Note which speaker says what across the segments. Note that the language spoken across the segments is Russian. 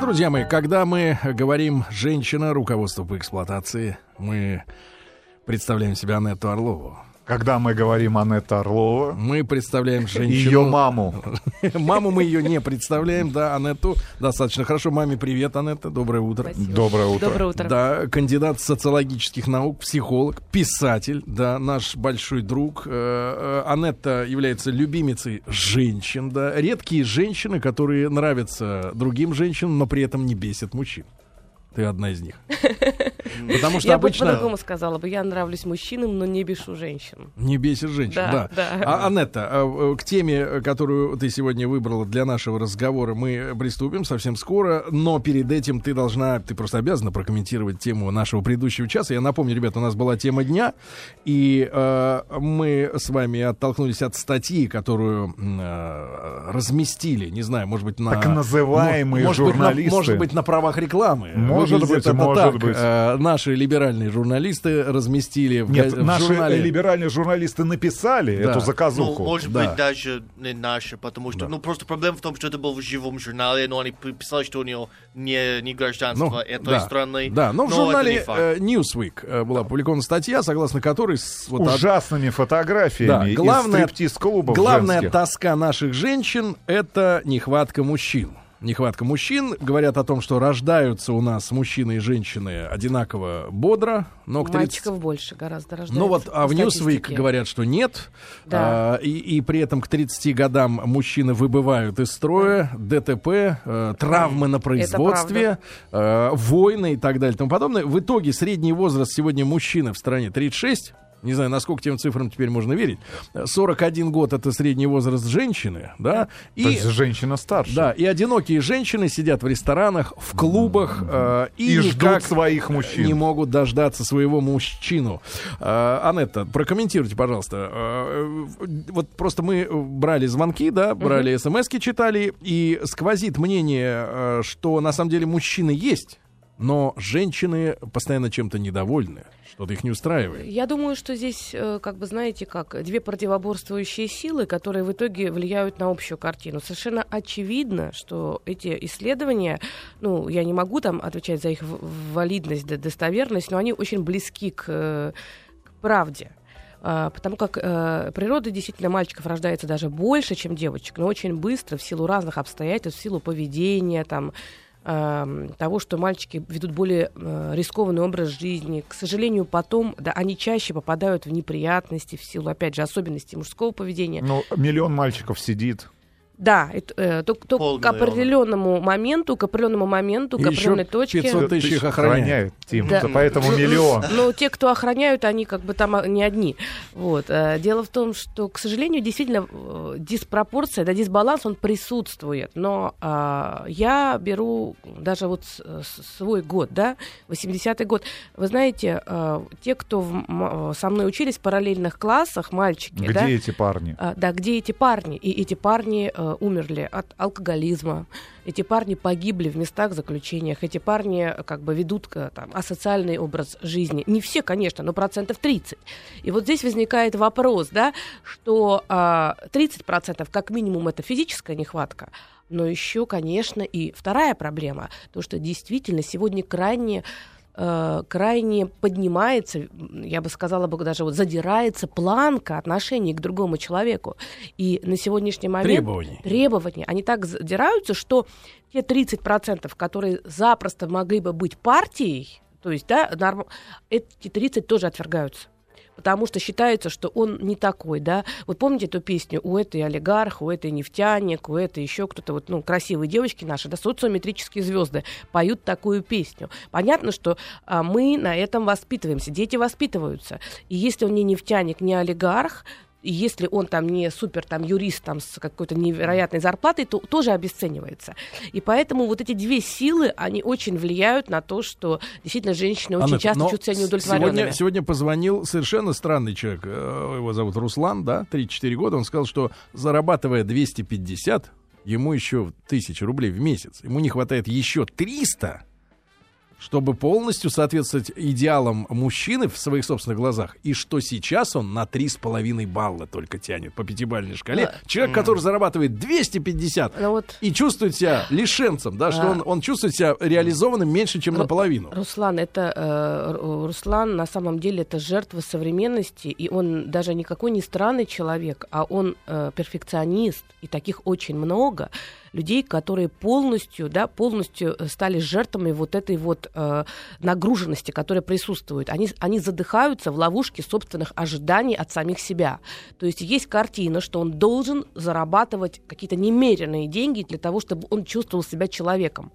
Speaker 1: Друзья мои, когда мы говорим «женщина, руководство по эксплуатации», мы представляем себя Анетту Орлову.
Speaker 2: Когда мы говорим Анетта Орлова,
Speaker 1: Мы представляем женщину...
Speaker 2: ее маму.
Speaker 1: Маму мы ее не представляем, да, Анетту достаточно хорошо. Маме привет, Анетта, доброе утро.
Speaker 3: Спасибо.
Speaker 2: Доброе утро.
Speaker 3: Доброе утро.
Speaker 1: Да, кандидат социологических наук, психолог, писатель, да, наш большой друг. Э, э, Анетта является любимицей женщин, да. Редкие женщины, которые нравятся другим женщинам, но при этом не бесят мужчин. Ты одна из них. Потому что
Speaker 3: я бы
Speaker 1: обычно...
Speaker 3: по-другому сказала бы, я нравлюсь мужчинам, но не бешу женщин.
Speaker 1: Не бесишь женщин, да.
Speaker 3: Да, да.
Speaker 1: А, Анетта, а, э, к теме, которую ты сегодня выбрала для нашего разговора, мы приступим совсем скоро, но перед этим ты должна, ты просто обязана прокомментировать тему нашего предыдущего часа. Я напомню, ребята, у нас была тема дня, и э, мы с вами оттолкнулись от статьи, которую э, разместили, не знаю, может быть, на...
Speaker 2: Так называемые
Speaker 1: мо- может быть, на-
Speaker 2: журналисты.
Speaker 1: может быть, на правах рекламы.
Speaker 2: Может
Speaker 1: Выглядит
Speaker 2: быть,
Speaker 1: это
Speaker 2: может
Speaker 1: так.
Speaker 2: быть.
Speaker 1: Э, наши либеральные журналисты разместили в,
Speaker 2: Нет,
Speaker 1: га- в
Speaker 2: наши
Speaker 1: журнале...
Speaker 2: либеральные журналисты написали
Speaker 1: Да.
Speaker 2: эту
Speaker 4: Ну,
Speaker 2: заказуху.
Speaker 4: может
Speaker 1: Да.
Speaker 4: быть, даже не наши, потому что,
Speaker 1: Да.
Speaker 4: ну, просто проблема в том, что это был в живом журнале, но они писали, что у него не, не гражданство
Speaker 1: Ну,
Speaker 4: этой
Speaker 1: да,
Speaker 4: страны.
Speaker 1: Да, но в
Speaker 4: это не
Speaker 1: журнале э, Newsweek э, была опубликована статья, согласно которой с- вот
Speaker 2: Ужасными
Speaker 1: да,
Speaker 2: фотографиями
Speaker 1: главная,
Speaker 2: из стриптиз-клубов
Speaker 1: главная
Speaker 2: женских.
Speaker 1: тоска наших женщин это нехватка мужчин. Нехватка мужчин. Говорят о том, что рождаются у нас мужчины и женщины одинаково бодро, но к 30...
Speaker 3: Мальчиков больше гораздо рождается.
Speaker 1: Ну вот, а в Newsweek говорят, что нет.
Speaker 3: Да.
Speaker 1: А, и, и при этом к 30 годам мужчины выбывают из строя, ДТП, э, травмы на производстве, э, войны и так далее и тому подобное. В итоге средний возраст сегодня мужчины в стране 36. Не знаю, насколько тем цифрам теперь можно верить. 41 год это средний возраст женщины, да?
Speaker 2: То
Speaker 1: И,
Speaker 2: есть женщина старше.
Speaker 1: да, и одинокие женщины сидят в ресторанах, в клубах э, и,
Speaker 2: И ждут своих мужчин.
Speaker 1: не могут дождаться своего мужчину. Э, Анетта, прокомментируйте, пожалуйста. Э, Вот просто мы брали звонки, да, брали смс-ки, читали, и сквозит мнение, э, что на самом деле мужчины есть, но женщины постоянно чем-то недовольны, что-то их не устраивает.
Speaker 3: Я думаю, что здесь, э, как бы, знаете, как две противоборствующие силы, которые в итоге влияют на общую картину. Совершенно очевидно, что эти исследования, ну, я не могу там отвечать за их валидность, достоверность, но они очень близки к, э, к правде. А, Потому как э, природа действительно мальчиков рождается даже больше, чем девочек, но очень быстро в силу разных обстоятельств, в силу поведения, там, эм, того, что мальчики ведут более э, рискованный образ жизни. К сожалению, потом да, они чаще попадают в неприятности в силу, опять же, особенностей мужского поведения.
Speaker 2: Ну, миллион мальчиков сидит.
Speaker 3: Да, это, э, только, только к определенному моменту, к определенному моменту, к
Speaker 1: еще
Speaker 3: определенной точке.
Speaker 1: 500 тысяч их охраняют.
Speaker 2: Тим.
Speaker 3: Да.
Speaker 2: Поэтому
Speaker 3: Ну,
Speaker 2: миллион.
Speaker 3: Ну, те, кто охраняют, они как бы там а, не одни. Вот. Э, Дело в том, что, к сожалению, действительно э, диспропорция, да, дисбаланс, он присутствует. Но а, я беру даже вот свой год, да, 80-й год. Вы знаете, э, те, кто в э, со мной учились в параллельных классах, мальчики,
Speaker 2: Где
Speaker 3: да,
Speaker 2: эти парни?
Speaker 3: а, да, где эти парни? И эти парни э, умерли от алкоголизма. Эти парни погибли в местах заключениях. Эти парни э, как бы ведут э, там, асоциальный образ жизни. Не все, конечно, но процентов 30. И вот здесь возникает вопрос, да, что а, 30% как минимум это физическая нехватка, но еще, конечно, и вторая проблема, то, что действительно сегодня крайне э, крайне поднимается, я бы сказала бы даже вот задирается планка отношений к другому человеку. И на сегодняшний момент
Speaker 1: Требований.
Speaker 3: требования, они так задираются, что те 30%, которые запросто могли бы быть партией, то есть, да, норм- эти 30 тоже отвергаются. Потому что считается, что он не такой, да. Вот помните эту песню «У этой олигарх, у этой нефтяник, у этой еще кто-то, вот, ну, красивые девочки наши, да, социометрические звезды поют такую песню. Понятно, что а, мы на этом воспитываемся, дети воспитываются. И если он не нефтяник, не олигарх, и если он там не супер там юрист там с какой-то невероятной зарплатой, то тоже обесценивается. И поэтому вот эти две силы, они очень влияют на то, что действительно женщины очень
Speaker 1: Анетта,
Speaker 3: часто чувствуют себя неудовлетворенными.
Speaker 1: Сегодня, сегодня позвонил совершенно странный человек. э, Его зовут Руслан, да, 34 года. Он сказал, что зарабатывая 250, ему еще тысячу рублей в месяц. Ему не хватает еще 300, чтобы полностью соответствовать идеалам мужчины в своих собственных глазах, и что сейчас он на 3,5 балла только тянет по пятибалльной шкале.
Speaker 3: Да.
Speaker 1: Человек, который зарабатывает 250
Speaker 3: Ну вот.
Speaker 1: и чувствует себя лишенцем, да, что
Speaker 3: А.
Speaker 1: он, он чувствует себя реализованным меньше, чем
Speaker 3: Ру-
Speaker 1: наполовину.
Speaker 3: Руслан, это э, Ру- Руслан на самом деле это жертва современности, и он даже никакой не странный человек, а он э, перфекционист, и таких очень много людей, которые полностью, да, полностью э, стали жертвами вот этой вот э, нагруженности, которая присутствует. Они, они задыхаются в ловушке собственных ожиданий от самих себя. То есть есть картина, что он должен зарабатывать какие-то немеренные деньги для того, чтобы он чувствовал себя человеком.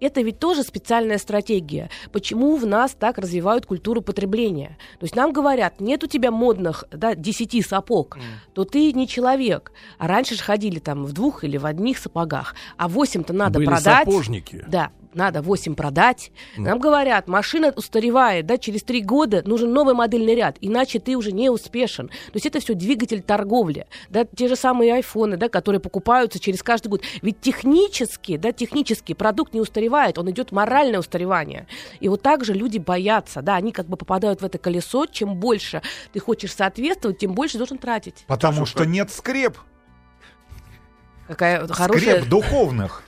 Speaker 3: Это ведь тоже специальная стратегия. Почему в нас так развивают культуру потребления? То есть нам говорят, нет у тебя модных да, 10 сапог, то ты не человек. А раньше же ходили там в двух или в одних сапогах, а 8-то надо
Speaker 1: Были
Speaker 3: продать.
Speaker 1: сапожники.
Speaker 3: Да, надо 8 продать. Нам говорят, машина устаревает, да, через 3 года нужен новый модельный ряд, иначе ты уже не успешен. То есть это все двигатель торговли. Да, те же самые айфоны, да, которые покупаются через каждый год. Ведь технически, да, технически продукт не устаревает, он идет моральное устаревание. И вот так же люди боятся, да, они как бы попадают в это колесо. Чем больше ты хочешь соответствовать, тем больше должен тратить.
Speaker 2: Потому что нет скреп.
Speaker 3: Какая хорошая...
Speaker 2: Скреп духовных.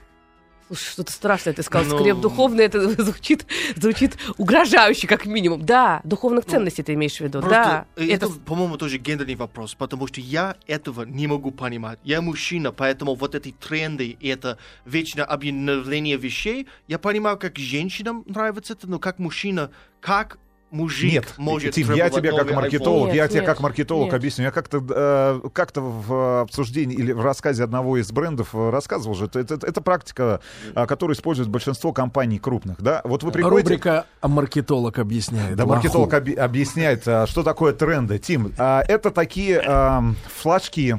Speaker 3: Слушай, что-то страшное ты сказал.
Speaker 4: Ну-
Speaker 3: Скреп духовный, это звучит, звучит угрожающе, как минимум. Да, духовных ценностей ты имеешь в виду. да,
Speaker 4: Просто э, это, по-моему, тоже гендерный вопрос, потому что я этого не могу понимать. Я мужчина, поэтому вот эти тренды и это вечное обновление вещей, я понимаю, как женщинам нравится это, но как мужчина, как мужик
Speaker 2: Нет,
Speaker 4: может
Speaker 2: Тим, я тебе как маркетолог,
Speaker 3: Нет,
Speaker 2: я тебе
Speaker 3: нет,
Speaker 2: как маркетолог
Speaker 3: нет.
Speaker 2: объясню. Я как-то э, как-то в обсуждении или в рассказе одного из брендов э, рассказывал же, это, это, это практика, э, которую использует большинство компаний крупных, да. Вот вы приходите...
Speaker 1: Рубрика «Маркетолог объясняет».
Speaker 2: Да, маркетолог объясняет, что такое тренды. Тим, это такие ам, флажки,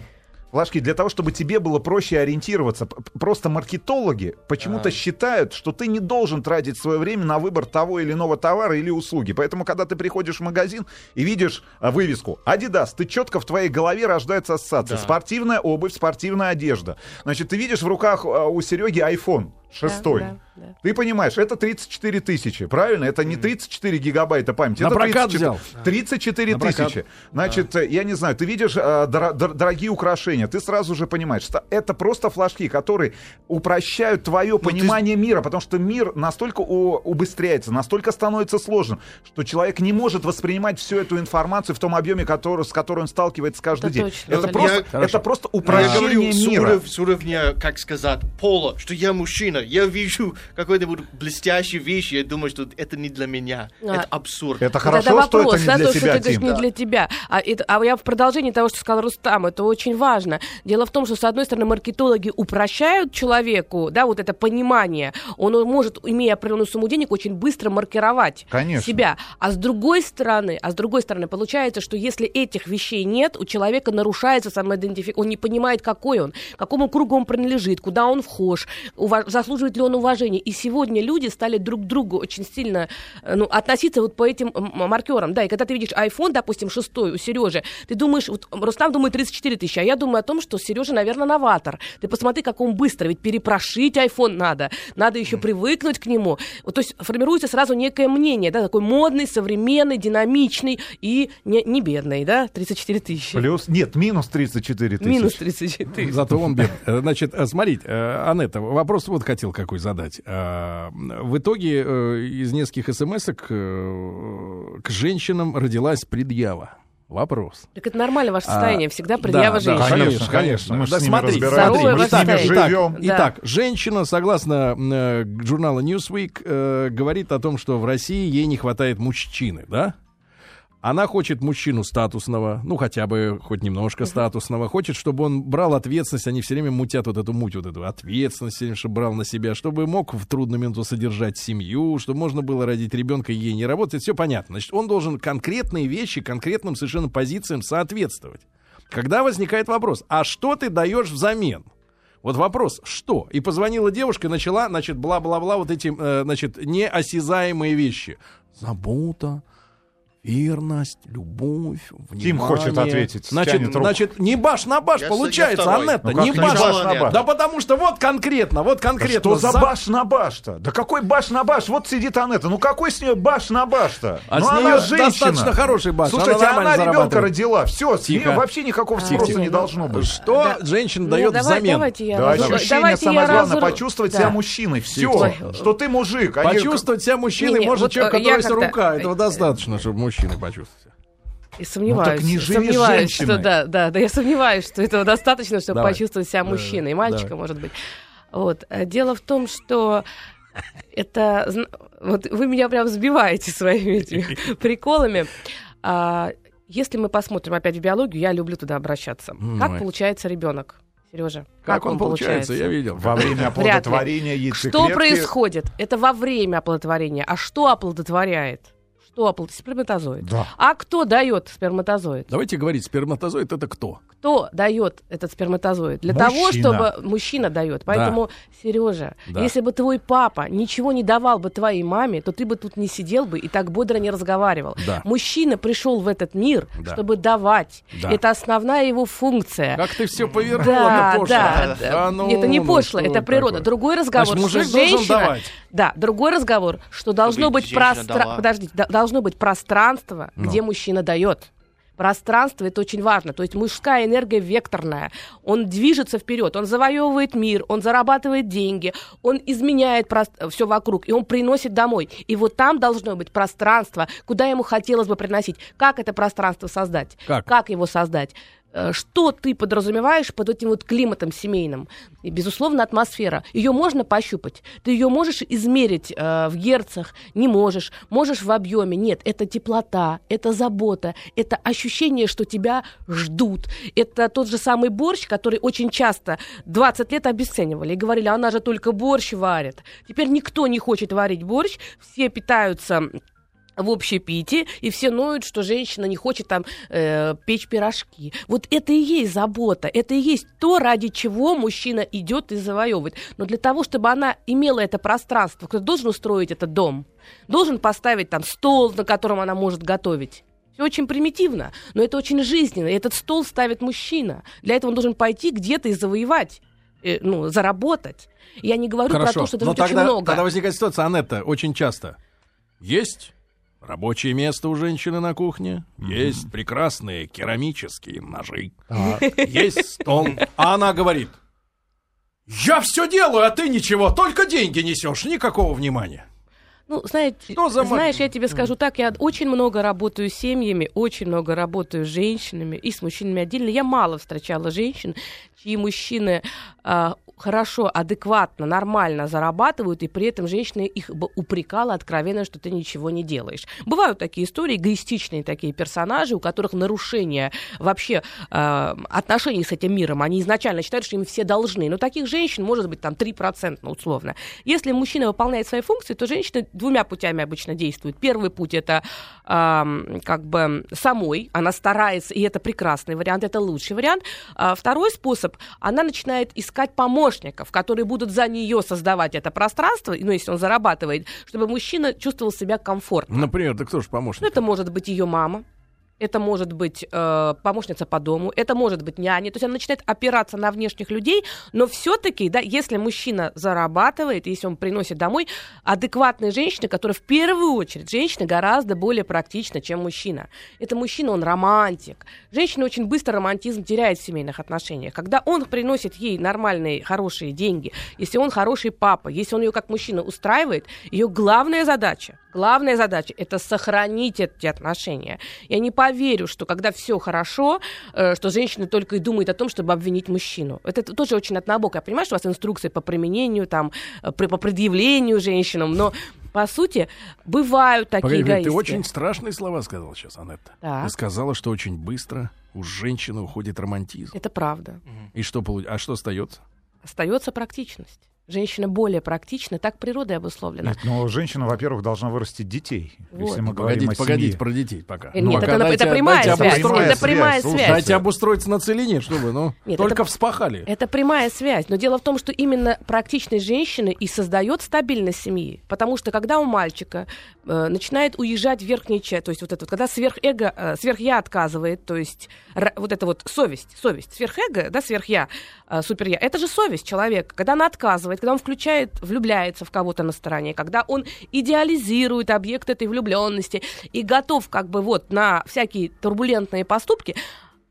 Speaker 2: флажки для того, чтобы тебе было проще ориентироваться. Просто маркетологи почему-то считают, что ты не должен тратить свое время на выбор того или иного товара или услуги. Поэтому, когда ты приходишь в магазин и видишь а, вывеску Adidas, ты четко в твоей голове рождается ассоциация.
Speaker 4: Да.
Speaker 2: Спортивная обувь, спортивная одежда. Значит, ты видишь в руках а, у Сереги iPhone шестой.
Speaker 3: да, да.
Speaker 2: Ты понимаешь, это 34 тысячи, правильно? Это не 34 гигабайта памяти.
Speaker 1: На
Speaker 2: это
Speaker 1: прокат
Speaker 2: 34,
Speaker 1: взял.
Speaker 2: 34
Speaker 1: На прокат.
Speaker 2: тысячи. Значит, э, я не знаю, ты видишь э, дор- дор- дорогие украшения, ты сразу же понимаешь, что это просто флажки, которые упрощают твое понимание мира, потому что мир настолько у- убыстряется, настолько становится сложным, что человек не может воспринимать всю эту информацию в том объеме, который, с которой он сталкивается каждый
Speaker 3: Это
Speaker 2: день.
Speaker 3: точно,
Speaker 2: это, просто,
Speaker 4: Я-
Speaker 1: Хорошо.
Speaker 2: это просто
Speaker 4: Я
Speaker 2: упрощение
Speaker 4: говорю с,
Speaker 2: мира.
Speaker 4: уров- с уровня, как сказать, пола, что я мужчина, я вижу какой-нибудь блестящую вещь, я думаю, что это не для меня.
Speaker 3: А.
Speaker 4: Это абсурд.
Speaker 2: Это хорошо,
Speaker 3: это
Speaker 2: что
Speaker 3: вопрос,
Speaker 2: это не
Speaker 3: да,
Speaker 2: для
Speaker 3: что
Speaker 2: тебя,
Speaker 3: ты говоришь, не для тебя. А, это- а я в продолжении того, что сказал Рустам, это очень важно. Дело в том, что, с одной стороны, маркетологи упрощают человеку, да, вот это понимание. Он может, имея определенную сумму денег, очень быстро маркировать
Speaker 2: Конечно.
Speaker 3: себя. А с другой стороны, а с другой стороны, получается, что если этих вещей нет, у человека нарушается самоидентификация. Он не понимает, какой он, к какому кругу он принадлежит, куда он вхож, ува- заслуживает ли он уважения. И сегодня люди стали друг к другу очень сильно э, ну, относиться вот по этим маркерам. Да, и когда ты видишь iPhone, допустим, шестой у Сережи, ты думаешь, вот Рустам думает 34 тысячи, а я думаю о том, что Сережа, наверное, новатор. Ты посмотри, как он быстро, ведь перепрошить iPhone надо, надо еще привыкнуть к нему. Вот, то есть формируется сразу некое мнение, да, такой модный, современный, динамичный и не, не бедный, да, 34 тысячи.
Speaker 2: Плюс, нет, минус 34 тысячи.
Speaker 3: Минус 34 тысячи.
Speaker 1: Зато он бедный. Значит, э, смотрите, э, Анетта, вопрос вот хотел какой задать. А, В итоге э, из нескольких смс к женщинам родилась предъява. Вопрос.
Speaker 3: Так это нормально ваше состояние,
Speaker 1: А,
Speaker 3: всегда предъява
Speaker 1: да,
Speaker 3: женщины.
Speaker 1: да,
Speaker 2: Конечно, конечно. Мы
Speaker 1: Да
Speaker 2: с ними
Speaker 1: смотри,
Speaker 3: Здоровое
Speaker 2: мы с ними
Speaker 3: воспитание.
Speaker 1: Итак,
Speaker 2: живем.
Speaker 3: Да.
Speaker 1: Итак, женщина, согласно э, журналу Newsweek, э, говорит о том, что в России ей не хватает мужчины, да? Она хочет мужчину статусного, ну хотя бы хоть немножко статусного, хочет, чтобы он брал ответственность, они все время мутят вот эту муть, вот эту ответственность, все время, чтобы брал на себя, чтобы мог в трудную минуту содержать семью, чтобы можно было родить ребенка и ей не работать, все понятно. Значит, он должен конкретные вещи, конкретным совершенно позициям соответствовать. Когда возникает вопрос, а что ты даешь взамен? Вот вопрос, что? И позвонила девушка, начала, значит, бла-бла-бла, вот эти, э, значит, неосязаемые вещи. Забота, Верность, любовь, внимание.
Speaker 2: Тим хочет ответить,
Speaker 1: Значит, значит, не баш на баш
Speaker 4: Я
Speaker 1: получается,
Speaker 4: я.
Speaker 1: Анетта,
Speaker 2: Ну
Speaker 1: не
Speaker 2: не
Speaker 1: баш.
Speaker 2: на баш?
Speaker 1: Да потому что вот конкретно, вот
Speaker 2: Да
Speaker 1: конкретно.
Speaker 2: что за
Speaker 1: за-
Speaker 2: баш на баш-то? Да какой баш на баш? Вот сидит Анетта. Ну какой с нее баш на баш-то?
Speaker 1: А
Speaker 2: ну
Speaker 1: с
Speaker 2: она женщина.
Speaker 1: достаточно хороший баш, она
Speaker 2: Слушайте, она,
Speaker 1: нормально
Speaker 2: ребенка родила. Все, с нее вообще никакого
Speaker 3: Тихо,
Speaker 2: спроса
Speaker 3: тихо.
Speaker 2: не должно быть.
Speaker 1: Что
Speaker 3: Да.
Speaker 1: женщина
Speaker 3: Ну,
Speaker 1: дает
Speaker 3: давай-
Speaker 1: взамен?
Speaker 3: Давайте я,
Speaker 2: Да, ощущение,
Speaker 3: давайте
Speaker 2: самое
Speaker 3: я
Speaker 2: главное,
Speaker 3: разру-
Speaker 2: почувствовать
Speaker 3: Да.
Speaker 2: себя мужчиной. Все, что ты мужик. а
Speaker 1: Почувствовать себя
Speaker 3: Не-не,
Speaker 1: может человек,
Speaker 3: э, как-то-
Speaker 1: рука. Этого достаточно, чтобы мужчина почувствовал.
Speaker 3: И сомневаюсь,
Speaker 2: Ну, так не живи с
Speaker 3: сомневаюсь, что да, да, да, я сомневаюсь, что этого достаточно, чтобы
Speaker 1: Давай.
Speaker 3: почувствовать себя
Speaker 1: Да,
Speaker 3: мужчиной, и мальчика,
Speaker 1: давай.
Speaker 3: может быть. Вот. А Дело в том, что это... Вот вы меня прям сбиваете своими этими приколами. А, Если мы посмотрим опять в биологию, я люблю туда обращаться.
Speaker 1: М,
Speaker 3: Как
Speaker 1: ой.
Speaker 3: получается ребенок? Сережа,
Speaker 1: Как он получается, я видел.
Speaker 2: Во время оплодотворения яйцеклетки...
Speaker 3: Что происходит? Это во время оплодотворения. А что оплодотворяет? Что оплодотворяет? Сперматозоид.
Speaker 2: Да.
Speaker 3: А кто дает сперматозоид?
Speaker 1: Давайте говорить, сперматозоид это кто?
Speaker 3: Кто дает этот сперматозоид? Для
Speaker 2: Мужчина.
Speaker 3: того, чтобы мужчина дает. Поэтому, Сережа,
Speaker 1: Да.
Speaker 3: если бы твой папа ничего не давал бы твоей маме, то ты бы тут не сидел бы и так бодро не разговаривал.
Speaker 1: Да.
Speaker 3: Мужчина пришел в этот мир,
Speaker 1: Да.
Speaker 3: чтобы давать.
Speaker 1: Да.
Speaker 3: Это основная его функция.
Speaker 1: Как ты все повернула
Speaker 3: Да,
Speaker 1: пошло.
Speaker 3: да,
Speaker 1: Да ну,
Speaker 3: это не
Speaker 1: ну,
Speaker 3: пошло,
Speaker 1: что
Speaker 3: это природа.
Speaker 1: такое?
Speaker 3: Другой разговор,
Speaker 1: Значит, мужик
Speaker 3: что женщина...
Speaker 1: давать.
Speaker 3: Да, другой разговор, что должно
Speaker 4: Чтобы
Speaker 3: быть пространство... Подождите, да- должно быть пространство,
Speaker 1: Ну.
Speaker 3: где мужчина дает. Пространство это очень важно. То есть мужская энергия векторная. Он движется вперед, он завоевывает мир, он зарабатывает деньги, он изменяет все вокруг, и он приносит домой. И вот там должно быть пространство, куда ему хотелось бы приносить. Как это пространство создать?
Speaker 1: Как?
Speaker 3: его создать? Э, Что ты подразумеваешь под этим вот климатом семейным? И, безусловно, атмосфера. Ее можно пощупать. Ты ее можешь измерить э, в герцах, не можешь. Можешь в объеме. Нет, это теплота, это забота, это ощущение, что тебя ждут. Это тот же самый борщ, который очень часто 20 лет обесценивали и говорили, она же только борщ варит. Теперь никто не хочет варить борщ, все питаются в общепите, и все ноют, что женщина не хочет там э, печь пирожки. Вот это и есть забота, это и есть то, ради чего мужчина идет и завоевывает. Но для того, чтобы она имела это пространство, кто должен устроить этот дом, должен поставить там стол, на котором она может готовить. Все очень примитивно, но это очень жизненно. И этот стол ставит мужчина. Для этого он должен пойти где-то и завоевать, э, ну, заработать. Я не говорю про
Speaker 1: Хорошо,
Speaker 3: то, что это
Speaker 1: но
Speaker 3: очень
Speaker 1: тогда,
Speaker 3: много.
Speaker 1: тогда возникает ситуация, Анетта, очень часто. Есть рабочее место у женщины на кухне, есть прекрасные керамические ножи, есть стол. А она говорит, я все делаю, а ты ничего, только деньги несешь, никакого внимания.
Speaker 3: Ну, знаете,
Speaker 1: Что за
Speaker 3: знаешь, я тебе скажу так, я очень много работаю с семьями, очень много работаю с женщинами и с мужчинами отдельно. Я мало встречала женщин, чьи мужчины а, хорошо, адекватно, нормально зарабатывают, и при этом женщина их бы упрекала откровенно, что ты ничего не делаешь. Бывают такие истории, эгоистичные такие персонажи, у которых нарушение вообще а, отношений с этим миром. Они изначально считают, что им все должны. Но таких женщин может быть там 3% условно. Если мужчина выполняет свои функции, то женщина двумя путями обычно действует. Первый путь это ам, как бы самой, она старается, и это прекрасный вариант, это лучший вариант. А второй способ, она начинает искать помощников, которые будут за нее создавать это пространство, ну, если он зарабатывает, чтобы мужчина чувствовал себя комфортно.
Speaker 1: Например, да кто же помощник?
Speaker 3: Ну, это может быть ее мама, это может быть э, помощница по дому, это может быть няня. То есть она начинает опираться на внешних людей, но все-таки, да, если мужчина зарабатывает, если он приносит домой, адекватная женщина, которая в первую очередь, женщина гораздо более практична, чем мужчина. Это мужчина, он романтик. Женщина очень быстро романтизм теряет в семейных отношениях. Когда он приносит ей нормальные, хорошие деньги, если он хороший папа, если он ее как мужчина устраивает, ее главная задача, главная задача это сохранить эти отношения. Я не поверю, что когда все хорошо, э, что женщина только и думает о том, чтобы обвинить мужчину. Это тоже очень однобоко. Я понимаю, что у вас инструкции по применению, там, э, по предъявлению женщинам, но по сути бывают такие
Speaker 1: Погоди,
Speaker 3: эгоисты.
Speaker 1: ты очень страшные слова сказала сейчас, Анетта.
Speaker 3: Так.
Speaker 1: Ты сказала, что очень быстро у женщины уходит романтизм.
Speaker 3: Это правда.
Speaker 1: И что А что остается?
Speaker 3: Остается практичность. Женщина более практична, так природой обусловлена.
Speaker 2: Нет, но женщина, во-первых, должна вырастить детей.
Speaker 3: Вот.
Speaker 2: Если мы говорим
Speaker 1: Погодите,
Speaker 2: о
Speaker 1: погодите,
Speaker 2: семье.
Speaker 1: про детей пока.
Speaker 3: Э,
Speaker 1: Ну,
Speaker 3: Нет,
Speaker 1: пока
Speaker 3: это,
Speaker 1: дайте-
Speaker 3: это прямая
Speaker 1: дайте
Speaker 3: связь.
Speaker 1: обустроиться.
Speaker 3: Это прямая
Speaker 2: Слушайте,
Speaker 3: связь.
Speaker 1: Дайте обустроиться на целине, чтобы, ну,
Speaker 3: Нет,
Speaker 1: только
Speaker 3: это-
Speaker 1: вспахали.
Speaker 3: Это прямая связь. Но дело в том, что именно практичность женщины и создает стабильность семьи. Потому что когда у мальчика э, начинает уезжать верхняя часть, то есть вот это вот, когда сверхэго, э, сверхя отказывает, то есть ра- вот это вот совесть, совесть, сверхэго, да, сверхя, э, суперя, это же совесть человека. Когда она отказывает, когда он включает, влюбляется в кого-то на стороне, когда он идеализирует объект этой влюбленности и готов как бы вот на всякие турбулентные поступки,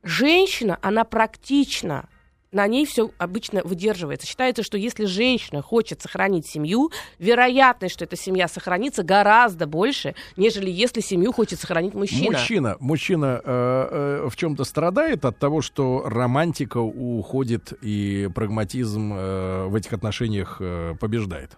Speaker 3: женщина, она практична, на ней все обычно выдерживается. Считается, что если женщина хочет сохранить семью, вероятность, что эта семья сохранится, гораздо больше, нежели если семью хочет сохранить мужчина.
Speaker 1: Мужчина, мужчина э, э, в чем-то страдает от того, что романтика уходит и прагматизм э, в этих отношениях э, побеждает.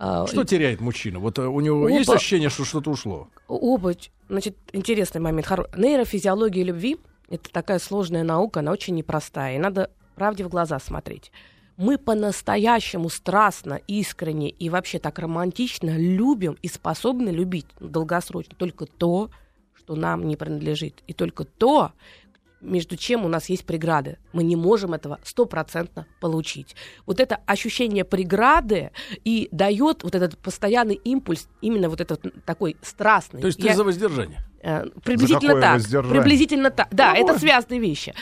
Speaker 3: А,
Speaker 1: Что теряет мужчина? Вот э, у него
Speaker 3: Оба.
Speaker 1: есть ощущение, что что-то ушло?
Speaker 3: Оба, значит, интересный момент. Нейрофизиология любви — это такая сложная наука, она очень непростая, и надо правде в глаза смотреть. Мы по-настоящему страстно, искренне и вообще так романтично любим и способны любить долгосрочно только то, что нам не принадлежит, и только то, между чем у нас есть преграды. Мы не можем этого стопроцентно получить. Вот это ощущение преграды и дает вот этот постоянный импульс, именно вот этот такой страстный.
Speaker 1: То есть
Speaker 3: Я-
Speaker 1: ты за воздержание?
Speaker 3: Э, Приблизительно
Speaker 2: какое
Speaker 3: так. Приблизительно так. Да,
Speaker 1: Какое?
Speaker 3: это связанные вещи.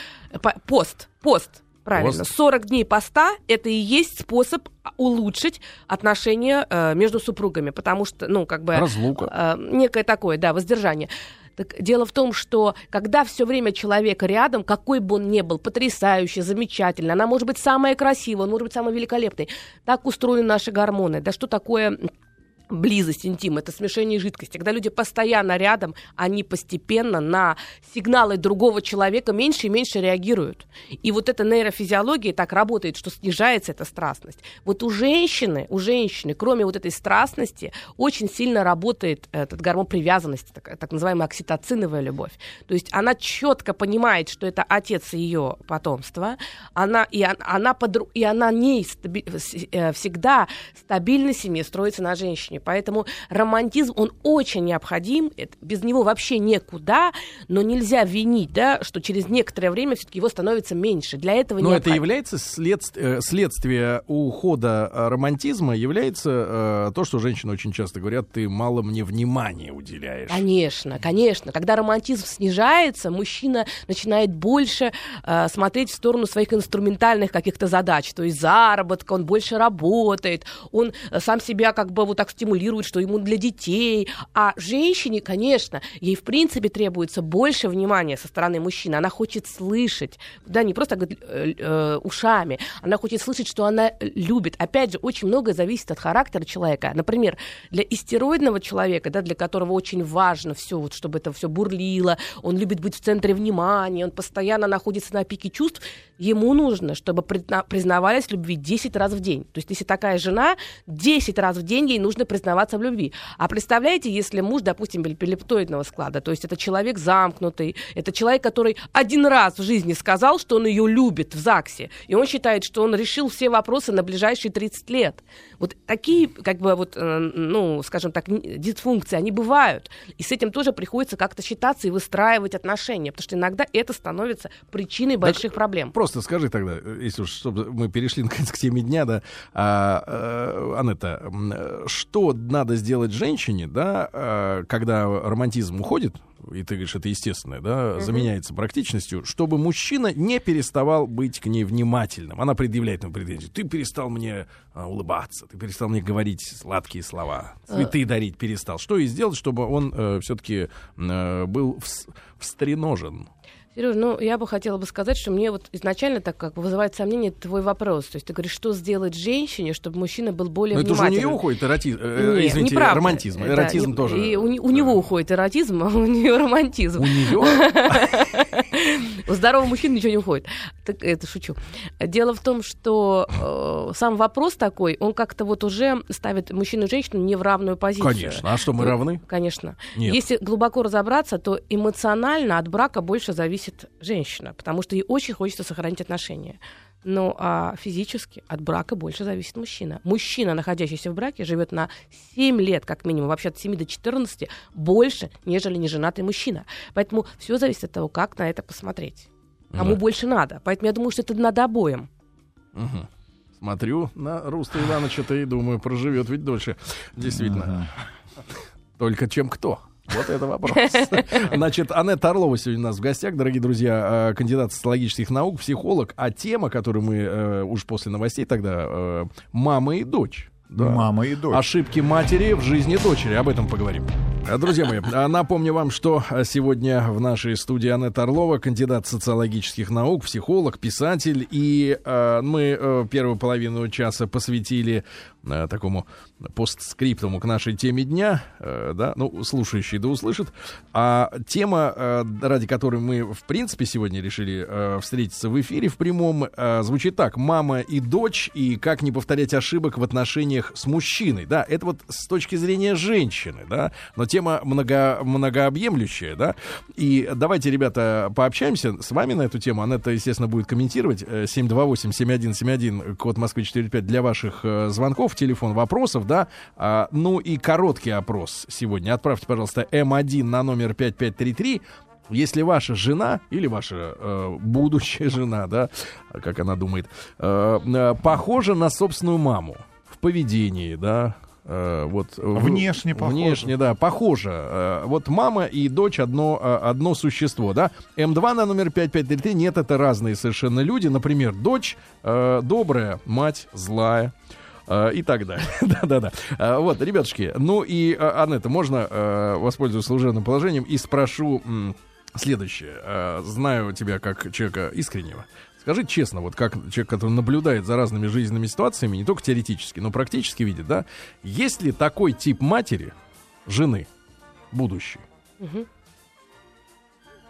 Speaker 3: По- Пост. Пост. Правильно.
Speaker 1: Пост.
Speaker 3: 40 дней поста это и есть способ улучшить отношения э, между супругами, потому что, ну, как бы...
Speaker 1: Разлука.
Speaker 3: э, некое такое, да, воздержание. Так дело в том, что когда все время человек рядом, какой бы он ни был, потрясающий, замечательный, она может быть самая красивая, он может быть самый великолепный. Так устроены наши гормоны. Да что такое близость, интим, это смешение жидкости. Когда люди постоянно рядом, они постепенно на сигналы другого человека меньше и меньше реагируют. И вот эта нейрофизиология так работает, что снижается эта страстность. Вот у женщины, у женщины, кроме вот этой страстности, очень сильно работает этот гормон привязанности, так, так называемая окситоциновая любовь. То есть она четко понимает, что это отец ее потомства, она, и, он- она, и она не с- э, всегда стабильность семьи строится на женщине. Поэтому романтизм, он очень необходим, это- без него вообще некуда, но нельзя винить, да, что через некоторое время все-таки его становится меньше. Для этого
Speaker 1: Но это
Speaker 3: необход-
Speaker 1: является следст- э, следствие ухода э, романтизма, является э, то, что женщины очень часто говорят, ты мало мне внимания уделяешь.
Speaker 3: Конечно, конечно. Когда романтизм снижается, мужчина начинает больше э, смотреть в сторону своих инструментальных каких-то задач, то есть заработка, он больше работает, он э, сам себя как бы вот так стимулирует, что ему для детей. А женщине, конечно, ей в принципе требуется больше внимания со стороны мужчины. Она хочет слышать, да, не просто э, э, ушами, она хочет слышать, что она любит. Опять же, очень многое зависит от характера человека. Например, для истероидного человека, да, для которого очень важно все, вот, чтобы это все бурлило, он любит быть в центре внимания, он постоянно находится на пике чувств, ему нужно, чтобы призна- признавались любви 10 раз в день. То есть, если такая жена, 10 раз в день ей нужно признаваться в любви. А представляете, если муж, допустим, эпилептоидного склада, то есть это человек замкнутый, это человек, который один раз в жизни сказал, что он ее любит в ЗАГСе, и он считает, что он решил все вопросы на ближайшие 30 лет. Вот такие, как бы, вот, э, ну, скажем так, дисфункции, они бывают. И с этим тоже приходится как-то считаться и выстраивать отношения, потому что иногда это становится причиной больших проблем.
Speaker 1: Просто скажи тогда, э, если уж чтобы мы перешли наконец к теме дня, да, а, э, Анетта, что надо сделать женщине, да, когда романтизм уходит, и ты говоришь, это естественное, да, заменяется практичностью, чтобы мужчина не переставал быть к ней внимательным. Она предъявляет ему претензии. Ты перестал мне а, улыбаться, ты перестал мне говорить сладкие слова, цветы дарить перестал. Что и сделать, чтобы он все-таки был вс- встреножен?
Speaker 3: Сереж, ну я бы хотела бы сказать, что мне вот изначально так как вызывает сомнение твой вопрос. То есть ты говоришь, что сделать женщине, чтобы мужчина был более
Speaker 1: Но это же у
Speaker 3: внимательным.
Speaker 1: нее уходит эротизм,
Speaker 3: Нет,
Speaker 1: извините,
Speaker 3: неправда.
Speaker 1: романтизм.
Speaker 3: Да,
Speaker 1: Эротизм
Speaker 3: не-
Speaker 1: тоже.
Speaker 3: И у, у него уходит эротизм, а у нее романтизм.
Speaker 1: У нее?
Speaker 3: У здорового мужчины ничего не уходит. Так, это шучу. Дело в том, что э, сам вопрос такой, он как-то вот уже ставит мужчину и женщину не в равную позицию.
Speaker 1: Конечно. А что, мы равны?
Speaker 3: Конечно.
Speaker 1: Нет.
Speaker 3: Если глубоко разобраться, то эмоционально от брака больше зависит женщина, потому что ей очень хочется сохранить отношения. Ну, а физически от брака больше зависит мужчина. Мужчина, находящийся в браке, живет на 7 лет, как минимум, вообще от 7 до 14, больше, нежели неженатый мужчина. Поэтому все зависит от того, как на это посмотреть. Кому
Speaker 1: Да.
Speaker 3: больше надо. Поэтому я думаю, что это надо обоим.
Speaker 1: Мгм. Смотрю на Руста Ивановича-то и думаю, проживет ведь дольше. Действительно. Только чем кто? Вот это вопрос. Значит, Анетта Орлова сегодня у нас в гостях, дорогие друзья, э, кандидат социологических наук, психолог. А тема, которую мы э, уж после новостей тогда, э, мама и дочь. Да.
Speaker 2: Мама и дочь.
Speaker 1: Ошибки матери в жизни дочери. Об этом поговорим. А, Друзья мои, а, напомню вам, что а, сегодня в нашей студии Анетта Орлова, кандидат социологических наук, психолог, писатель. И а, мы а, первую половину часа посвятили а, такому постскриптуму к нашей теме дня. А, да, ну, слушающий да услышит. А тема, а, ради которой мы, в принципе, сегодня решили а, встретиться в эфире в прямом, а, звучит так. Мама и дочь, и как не повторять ошибок в отношениях с мужчиной. Да, это вот с точки зрения женщины, да, но тема много, многообъемлющая, да. И давайте, ребята, пообщаемся с вами на эту тему. Анетта, естественно, будет комментировать. Э, 728-7171, код Москвы 45 для ваших э, звонков, телефон вопросов, да. А, ну и короткий опрос сегодня. Отправьте, пожалуйста, М1 на номер 5533. Если ваша жена или ваша э, будущая жена, да, как она думает, э, э, похожа на собственную маму в поведении, да, э, вот в-
Speaker 2: Внешне похожа.
Speaker 1: внешне, да, похоже. Э, вот мама и дочь одно э, одно существо, да. М2 на номер 5533 нет, это разные совершенно люди. Например, дочь добрая, мать злая. И так далее. Да-да-да. Вот, ребятушки, ну и, Анетта, можно воспользоваться служебным положением и спрошу следующее. Знаю тебя как человека искреннего. Скажи честно, вот как человек, который наблюдает за разными жизненными ситуациями, не только теоретически, но практически видит, да, есть ли такой тип матери, жены, будущей,
Speaker 3: Мгм.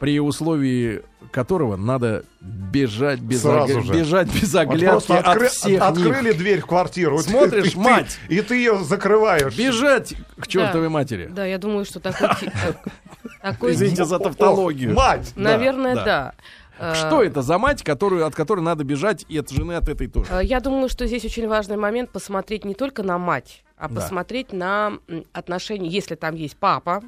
Speaker 1: при условии которого надо бежать без,
Speaker 2: Сразу
Speaker 1: ог-
Speaker 2: же.
Speaker 1: бежать без
Speaker 2: Вот
Speaker 1: оглядки
Speaker 2: просто
Speaker 1: от
Speaker 2: откры-
Speaker 1: всех
Speaker 2: открыли
Speaker 1: них.
Speaker 2: дверь в квартиру.
Speaker 1: Смотришь,
Speaker 2: ты- ты-
Speaker 1: мать!
Speaker 2: И ты ее закрываешь.
Speaker 1: Бежать к чертовой матери.
Speaker 3: Да, я думаю, что такой
Speaker 1: Извините за тавтологию.
Speaker 2: Мать!
Speaker 3: Наверное,
Speaker 1: да.
Speaker 3: Э,
Speaker 1: Что это за мать, которую, от которой надо бежать, и от жены от этой тоже?
Speaker 3: Э, Я думаю, что здесь очень важный момент посмотреть не только на мать, а
Speaker 1: Да.
Speaker 3: посмотреть на отношения, если там есть папа,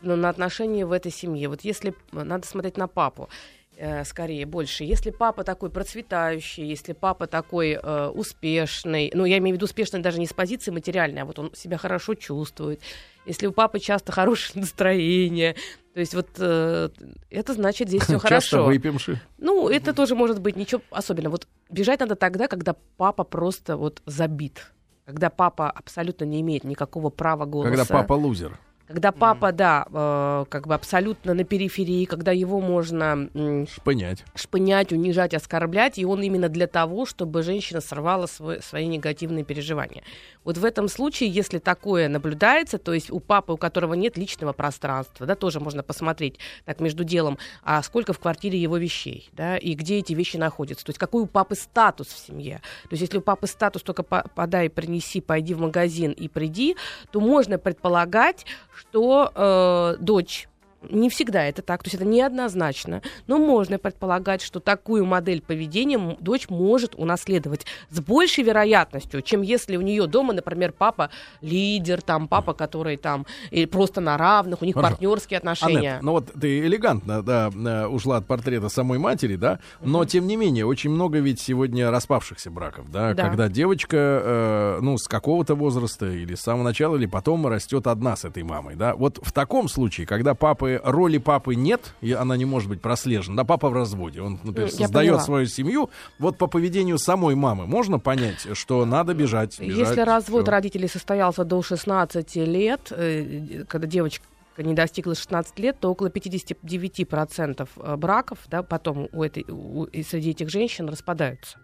Speaker 3: но на отношения в этой семье. Вот если м, надо смотреть на папу э, скорее больше. Если папа такой процветающий, если папа такой э, успешный, ну я имею в виду успешный даже не с позиции материальной, а вот он себя хорошо чувствует. Если у папы часто хорошее настроение, то есть вот э, это значит здесь все
Speaker 1: Часто
Speaker 3: хорошо.
Speaker 1: выпьемши.
Speaker 3: Ну, это тоже может быть ничего особенного. Вот бежать надо тогда, когда папа просто вот забит. Когда папа абсолютно не имеет никакого права голоса.
Speaker 1: Когда папа лузер.
Speaker 3: Когда папа, да, э, как бы абсолютно на периферии, когда его можно м,
Speaker 1: Шпынять.
Speaker 3: шпынять, унижать, оскорблять, и он именно для того, чтобы женщина сорвала свой- свои негативные переживания. Вот в этом случае, если такое наблюдается, то есть у папы, у которого нет личного пространства, да, тоже можно посмотреть так между делом, а сколько в квартире его вещей, да, и где эти вещи находятся, то есть какой у папы статус в семье. То есть если у папы статус только по- подай, принеси, пойди в магазин и приди, то можно предполагать, что э, дочь не всегда это так, то есть это неоднозначно, но можно предполагать, что такую модель поведения дочь может унаследовать с большей вероятностью, чем если у нее дома, например, папа лидер, там папа, который там и просто на равных, у них
Speaker 1: Хорошо.
Speaker 3: партнерские отношения.
Speaker 1: Анет, ну вот ты элегантно, да, э, ушла от портрета самой матери, да, но тем не менее очень много ведь сегодня распавшихся браков, да,
Speaker 3: Да.
Speaker 1: когда девочка, э, ну, с какого-то возраста или с самого начала, или потом растет одна с этой мамой, да. Вот в таком случае, когда папы, роли папы нет, и она не может быть прослежена, да, папа в разводе, он, например,
Speaker 3: я
Speaker 1: создает
Speaker 3: поняла.
Speaker 1: свою семью, вот по поведению самой мамы можно понять, что надо бежать, бежать
Speaker 3: Если развод
Speaker 1: всё.
Speaker 3: родителей состоялся до 16 лет, э, когда девочка не достигла 16 лет, то около 59% э, браков да, потом у этой, у- и среди этих женщин распадаются.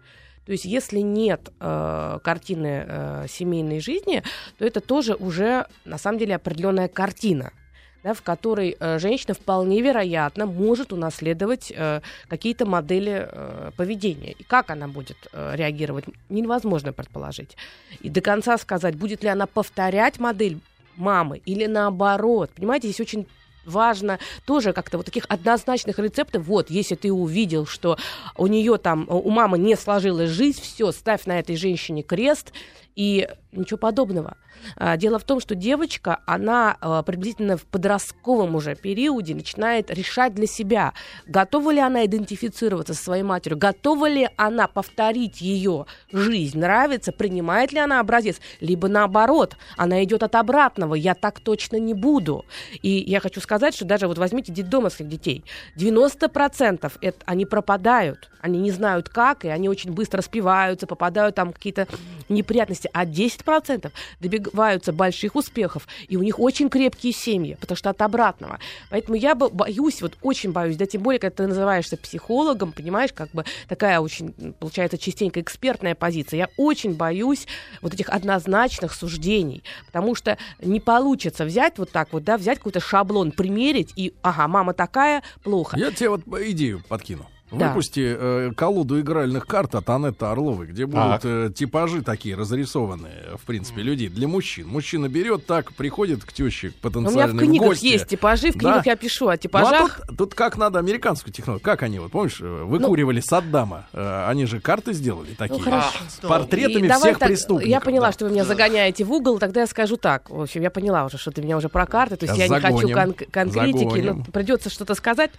Speaker 3: То есть если нет э, картины э, семейной жизни, то это тоже уже на самом деле определенная картина. Да, в которой э, женщина вполне вероятно может унаследовать э, какие-то модели э, поведения. И как она будет э, реагировать, невозможно предположить. И до конца сказать, будет ли она повторять модель мамы или наоборот. Понимаете, здесь очень важно тоже как-то вот таких однозначных рецептов. Вот, если ты увидел, что у нее там, у мамы не сложилась жизнь, все, ставь на этой женщине крест, и ничего подобного. А, дело в том, что девочка, она а, приблизительно в подростковом уже периоде начинает решать для себя, готова ли она идентифицироваться со своей матерью, готова ли она повторить ее жизнь, нравится, принимает ли она образец, либо наоборот, она идет от обратного, я так точно не буду. И я хочу сказать, что даже вот возьмите детдомовских детей, 90% это, они пропадают, они не знают как, и они очень быстро спиваются, попадают там какие-то неприятности, а 10% добиваются больших успехов, и у них очень крепкие семьи, потому что от обратного. Поэтому я боюсь, вот очень боюсь, да, тем более, когда ты называешься психологом, понимаешь, как бы такая очень, получается, частенько экспертная позиция. Я очень боюсь вот этих однозначных суждений, потому что не получится взять вот так вот, да, взять какой-то шаблон, примерить, и, ага, мама такая, плохо.
Speaker 1: Я тебе вот идею подкину. Выпусти да. э, колоду игральных карт от Анетты Орловой, где будут э, типажи такие разрисованные, в принципе, людей для мужчин. Мужчина берет так, приходит к теще потенциальной
Speaker 3: У меня в книгах
Speaker 1: гости.
Speaker 3: есть типажи, в книгах да. я пишу о типажах. Ну,
Speaker 1: а тут, тут как надо американскую технологию. Как они, вот помнишь, э, выкуривали ну, Саддама. Э, они же карты сделали такие. Ну,
Speaker 3: хорошо.
Speaker 1: С портретами И всех так, преступников.
Speaker 3: Я поняла,
Speaker 1: да.
Speaker 3: что вы меня загоняете в угол, тогда я скажу так. В общем, я поняла уже, что ты меня уже про карты. То есть я, я не хочу кон- конкретики, но придется что-то сказать.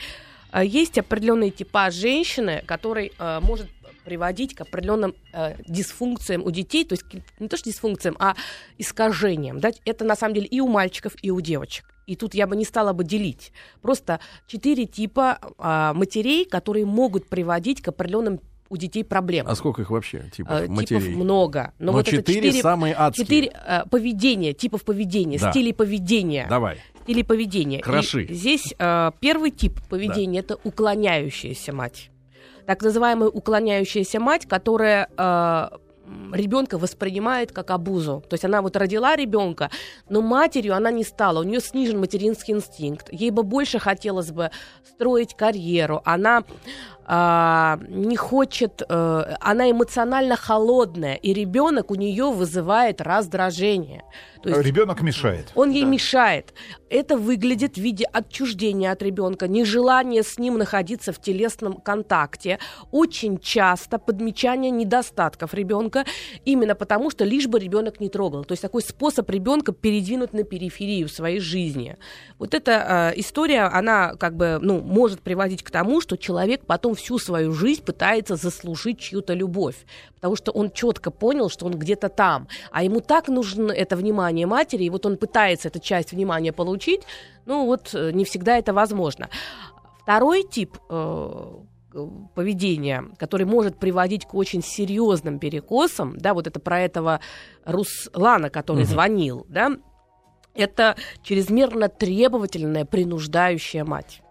Speaker 3: А, есть определенный типаж женщины, который э, может приводить к определенным э, дисфункциям у детей, то есть не то что дисфункциям, а искажениям. Да? Это на самом деле и у мальчиков, и у девочек. И тут я бы не стала бы делить. Просто четыре типа э, матерей, которые могут приводить к определенным у детей проблем.
Speaker 1: А сколько их вообще типов э, матерей?
Speaker 3: Типов много.
Speaker 1: Но, Но вот четыре, четыре самые адские.
Speaker 3: Четыре э, поведения, типов поведения, да. стилей поведения.
Speaker 1: Давай
Speaker 3: или поведения.
Speaker 1: Хороши.
Speaker 3: И здесь э, первый тип поведения да. это уклоняющаяся мать. Так называемая уклоняющаяся мать, которая э, ребенка воспринимает как обузу. То есть она вот родила ребенка, но матерью она не стала. У нее снижен материнский инстинкт. Ей бы больше хотелось бы строить карьеру. Она а, не хочет, а, она эмоционально холодная, и ребенок у нее вызывает раздражение.
Speaker 2: То есть ребенок мешает.
Speaker 3: Он ей да. мешает. Это выглядит в виде отчуждения от ребенка, нежелания с ним находиться в телесном контакте, очень часто подмечание недостатков ребенка, именно потому что лишь бы ребенок не трогал. То есть такой способ ребенка передвинуть на периферию своей жизни. Вот эта э, история, она как бы ну, может приводить к тому, что человек потом всю свою жизнь пытается заслужить чью-то любовь, потому что он четко понял, что он где-то там, а ему так нужно это внимание матери, и вот он пытается эту часть внимания получить, ну вот э, не всегда это возможно. Второй тип э, поведения, который может приводить к очень серьезным перекосам, да, вот это про этого Руслана, который угу. звонил, да, это чрезмерно требовательная, принуждающая мать.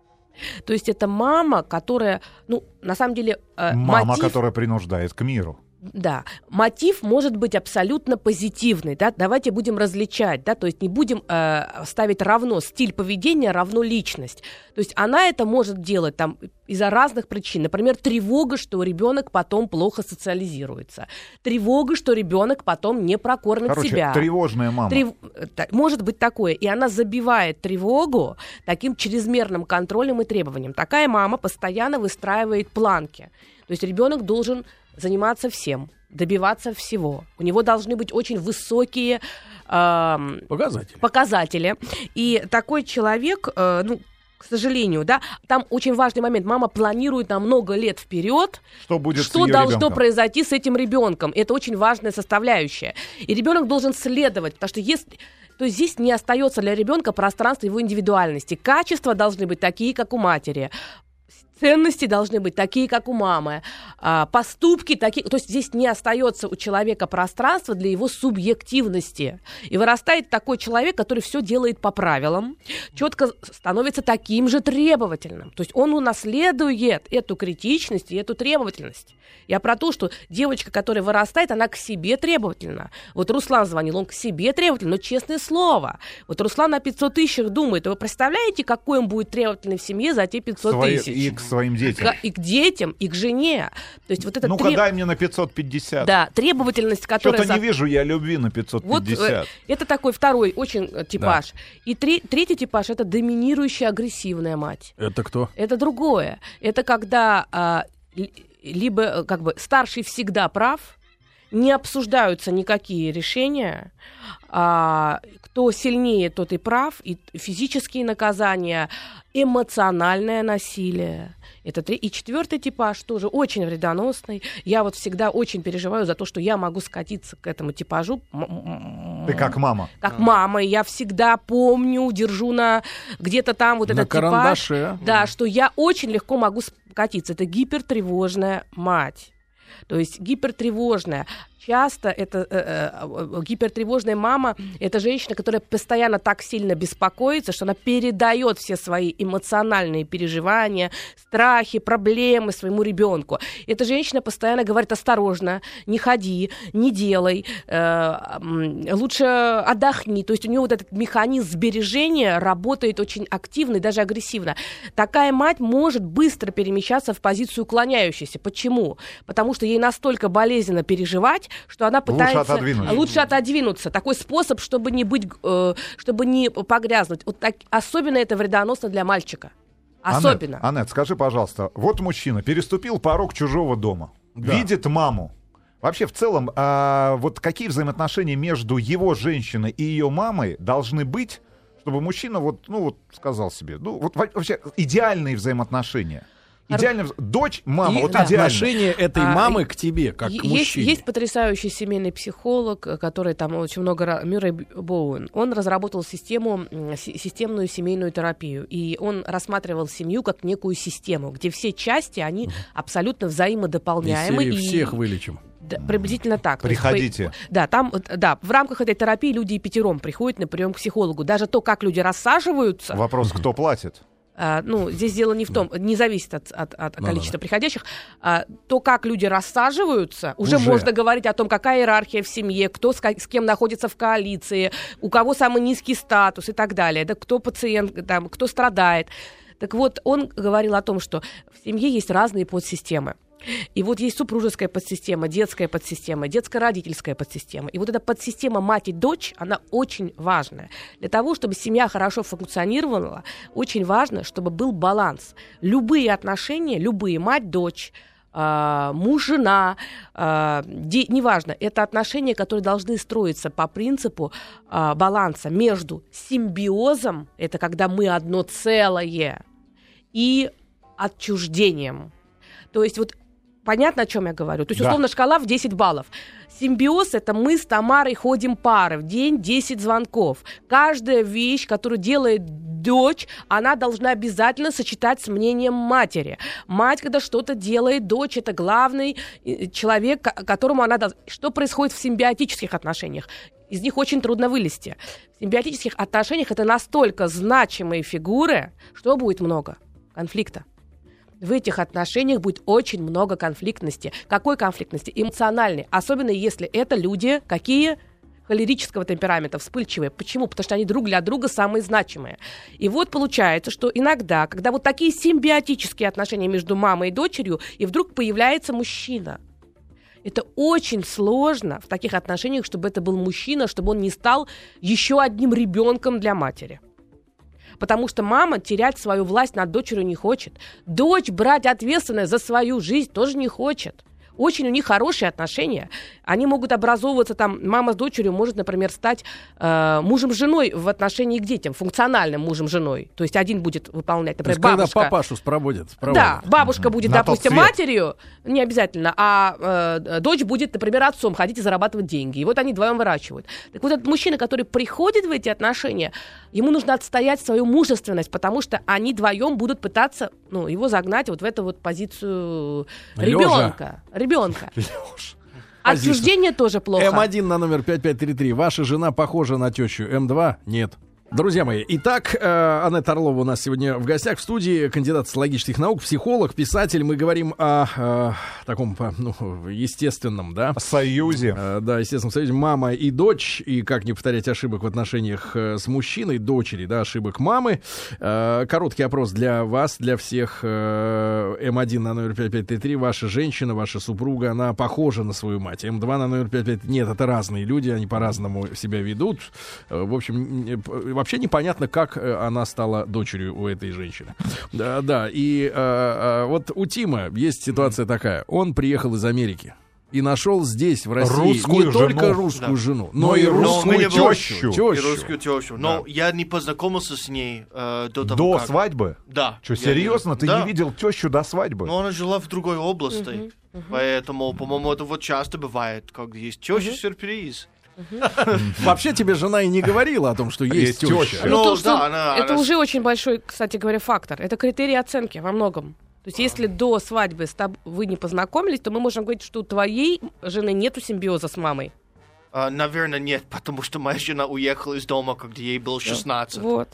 Speaker 3: То есть это мама, которая, ну, на самом деле...
Speaker 2: Э, мама, мотив... которая принуждает к миру.
Speaker 3: Да, мотив может быть абсолютно позитивный, да, давайте будем различать, да, то есть не будем э, ставить равно стиль поведения равно личность. То есть она это может делать там из-за разных причин. Например, тревога, что ребенок потом плохо социализируется. Тревога, что ребенок потом не прокормит
Speaker 2: Короче,
Speaker 3: себя.
Speaker 2: тревожная мама. Трев...
Speaker 3: Может быть такое. И она забивает тревогу таким чрезмерным контролем и требованием. Такая мама постоянно выстраивает планки. То есть ребенок должен заниматься всем, добиваться всего. У него должны быть очень высокие э,
Speaker 1: показатели.
Speaker 3: показатели. И такой человек, э, ну, к сожалению, да, там очень важный момент. Мама планирует на много лет вперед,
Speaker 2: что, будет
Speaker 3: что должно ребенком. произойти с этим ребенком. Это очень важная составляющая. И ребенок должен следовать, потому что если то есть здесь не остается для ребенка пространства его индивидуальности. Качества должны быть такие, как у матери. Ценности должны быть такие, как у мамы. А, поступки такие. То есть здесь не остается у человека пространства для его субъективности. И вырастает такой человек, который все делает по правилам, четко становится таким же требовательным. То есть он унаследует эту критичность и эту требовательность. Я про то, что девочка, которая вырастает, она к себе требовательна. Вот Руслан звонил, он к себе требовательный, но честное слово. Вот Руслан на 500 тысячах думает. Вы представляете, какой он будет требовательный в семье за те 500 Свои, тысяч?
Speaker 2: Своим детям.
Speaker 3: К- и к детям, и к жене. То есть вот это
Speaker 2: Ну-ка,
Speaker 3: треб-
Speaker 2: дай мне на 550.
Speaker 3: да, требовательность, которая...
Speaker 2: Что-то
Speaker 3: за-
Speaker 2: не вижу я любви на 550.
Speaker 3: Вот э, это такой второй очень э, типаж. И три- третий типаж это доминирующая агрессивная мать.
Speaker 1: Это кто?
Speaker 3: Это другое. Это когда а, ли- либо э, как бы старший всегда прав, не обсуждаются никакие решения, а, кто сильнее, тот и прав, и физические наказания, эмоциональное насилие. Это три. И четвертый типаж тоже очень вредоносный. Я вот всегда очень переживаю за то, что я могу скатиться к этому типажу.
Speaker 2: Ты как мама.
Speaker 3: как мама, и я всегда помню, держу на где-то там вот
Speaker 1: На
Speaker 3: этот типаж.
Speaker 1: карандаше.
Speaker 3: Да, что я очень легко могу скатиться. Это гипертревожная мать. То есть гипертревожная. Часто это э, э, гипертревожная мама, это женщина, которая постоянно так сильно беспокоится, что она передает все свои эмоциональные переживания, страхи, проблемы своему ребенку. Эта женщина постоянно говорит осторожно, не ходи, не делай, э, лучше отдохни. То есть у нее вот этот механизм сбережения работает очень активно и даже агрессивно. Такая мать может быстро перемещаться в позицию уклоняющейся. Почему? Потому что ей настолько болезненно переживать, что она
Speaker 2: Лучше
Speaker 3: пытается
Speaker 2: отодвинуть.
Speaker 3: лучше отодвинуться. Такой способ, чтобы не быть, э, чтобы не погрязнуть. Вот так, особенно это вредоносно для мальчика. Особенно.
Speaker 2: Анет, Анет, скажи, пожалуйста, вот мужчина переступил порог чужого дома,
Speaker 1: Да.
Speaker 2: видит маму. Вообще, в целом, а, вот какие взаимоотношения между его женщиной и ее мамой должны быть, чтобы мужчина вот, ну вот сказал себе, ну вот во- вообще идеальные взаимоотношения. Идеально, дочь, мама,
Speaker 3: И-
Speaker 2: вот
Speaker 3: да.
Speaker 2: идеально.
Speaker 1: Отношение этой
Speaker 3: А,
Speaker 1: мамы
Speaker 3: и-
Speaker 1: к тебе, как
Speaker 3: Е-
Speaker 1: к
Speaker 3: есть,
Speaker 1: мужчине.
Speaker 3: есть потрясающий семейный психолог, э, который там очень много... Мюррей Боуэн. Он разработал систему, системную семейную терапию. И он рассматривал семью как некую систему, где все части, они абсолютно взаимодополняемы.
Speaker 1: серии
Speaker 3: и-
Speaker 1: всех вылечим.
Speaker 3: Да, приблизительно так. То есть
Speaker 2: Приходите.
Speaker 3: по- Да, там, вот, да, в рамках этой терапии люди и пятером приходят на прием к психологу. Даже то, как люди рассаживаются,
Speaker 2: Вопрос, кто платит?
Speaker 3: А, ну, здесь дело не в том, не зависит от, от- от
Speaker 1: Да-да-да.
Speaker 3: количества приходящих, а, то, как люди рассаживаются, уже,
Speaker 2: Уже.
Speaker 3: можно говорить о том, какая иерархия в семье, кто с, с кем находится в коалиции, у кого самый низкий статус и так далее, да, кто пациент, там, кто страдает. Так вот, он говорил о том, что в семье есть разные подсистемы. И вот есть супружеская подсистема, детская подсистема, детско-родительская подсистема. И вот эта подсистема мать и дочь, она очень важная. Для того, чтобы семья хорошо функционировала, очень важно, чтобы был баланс. Любые отношения, любые мать-дочь, а, муж-жена, а, де- неважно, это отношения, которые должны строиться по принципу а, баланса между симбиозом, это когда мы одно целое, и отчуждением. То есть вот понятно, о чем я говорю? То есть,
Speaker 2: Да.
Speaker 3: условно, шкала в 10 баллов. Симбиоз — это мы с Тамарой ходим пары, в день 10 звонков. Каждая вещь, которую делает дочь, она должна обязательно сочетать с мнением матери. Мать, когда что-то делает, дочь — это главный э, человек, ко- которому она... должна- Что происходит в симбиотических отношениях? Из них очень трудно вылезти. В симбиотических отношениях это настолько значимые фигуры, что будет много конфликта в этих отношениях будет очень много конфликтности. Какой конфликтности? Эмоциональной. Особенно если это люди, какие холерического темперамента, вспыльчивые. Почему? Потому что они друг для друга самые значимые. И вот получается, что иногда, когда вот такие симбиотические отношения между мамой и дочерью, и вдруг появляется мужчина, это очень сложно в таких отношениях, чтобы это был мужчина, чтобы он не стал еще одним ребенком для матери. Потому что мама терять свою власть над дочерью не хочет. Дочь брать ответственность за свою жизнь тоже не хочет. Очень у них хорошие отношения. Они могут образовываться там, мама с дочерью может, например, стать э, мужем с женой в отношении к детям, функциональным мужем с женой. То есть один будет выполнять,
Speaker 1: То
Speaker 3: например,
Speaker 1: есть, когда
Speaker 3: бабушка.
Speaker 1: папашу спроводят.
Speaker 3: Да, бабушка будет,
Speaker 2: На
Speaker 3: допустим, матерью, не обязательно, а э, дочь будет, например, отцом ходить и зарабатывать деньги. И вот они вдвоем выращивают. Так вот этот мужчина, который приходит в эти отношения, ему нужно отстоять свою мужественность, потому что они вдвоем будут пытаться ну, его загнать вот в эту вот позицию
Speaker 1: Лёжа.
Speaker 3: Ребенка. Ребенка. Отчуждение тоже плохо.
Speaker 1: М1 на номер 5533. Ваша жена похожа на тещу. М2 нет. Друзья мои, итак, э, Анетта Орлова у нас сегодня в гостях в студии, кандидат социологических наук, психолог, писатель. Мы говорим о э, таком, ну, естественном, да,
Speaker 2: Союзе.
Speaker 1: Э, Да, естественно, союзе мама и дочь, и как не повторять ошибок в отношениях с мужчиной, дочери, да, ошибок мамы. Короткий опрос для вас, для всех. э, М1 на номер 5533. Ваша женщина, ваша супруга, она похожа на свою мать. М2 на номер 55... Нет, это разные люди, они по-разному себя ведут. В общем, вообще непонятно, как э, она стала дочерью у этой женщины. Да, да. И э, э, вот у Тима есть ситуация такая. Он приехал из Америки и нашел здесь, в России,
Speaker 2: Русскую
Speaker 1: не только
Speaker 2: жену.
Speaker 1: русскую
Speaker 4: Да.
Speaker 1: жену,
Speaker 2: Но
Speaker 1: но,
Speaker 2: и русскую
Speaker 1: русскую
Speaker 2: тещу.
Speaker 1: тещу.
Speaker 4: И русскую тещу. Но я не познакомился с ней э, до того,
Speaker 2: До
Speaker 4: как...
Speaker 2: свадьбы?
Speaker 4: Да.
Speaker 2: Что,
Speaker 4: Я не-
Speaker 2: серьезно? Ты
Speaker 4: Да.
Speaker 2: не видел тещу до свадьбы?
Speaker 4: Но она жила в другой области. Поэтому, по-моему, это вот часто бывает, когда есть теща-сюрприз.
Speaker 1: Вообще тебе жена и не говорила о том, что есть теща.
Speaker 3: Ну, это уже очень большой, кстати говоря, фактор. Это критерий оценки во многом. То есть, если до свадьбы с тоб- вы не познакомились, то мы можем говорить, что у твоей жены нету симбиоза с мамой.
Speaker 4: А, наверное, нет, потому что моя жена уехала из дома, когда ей было 16.
Speaker 3: Вот.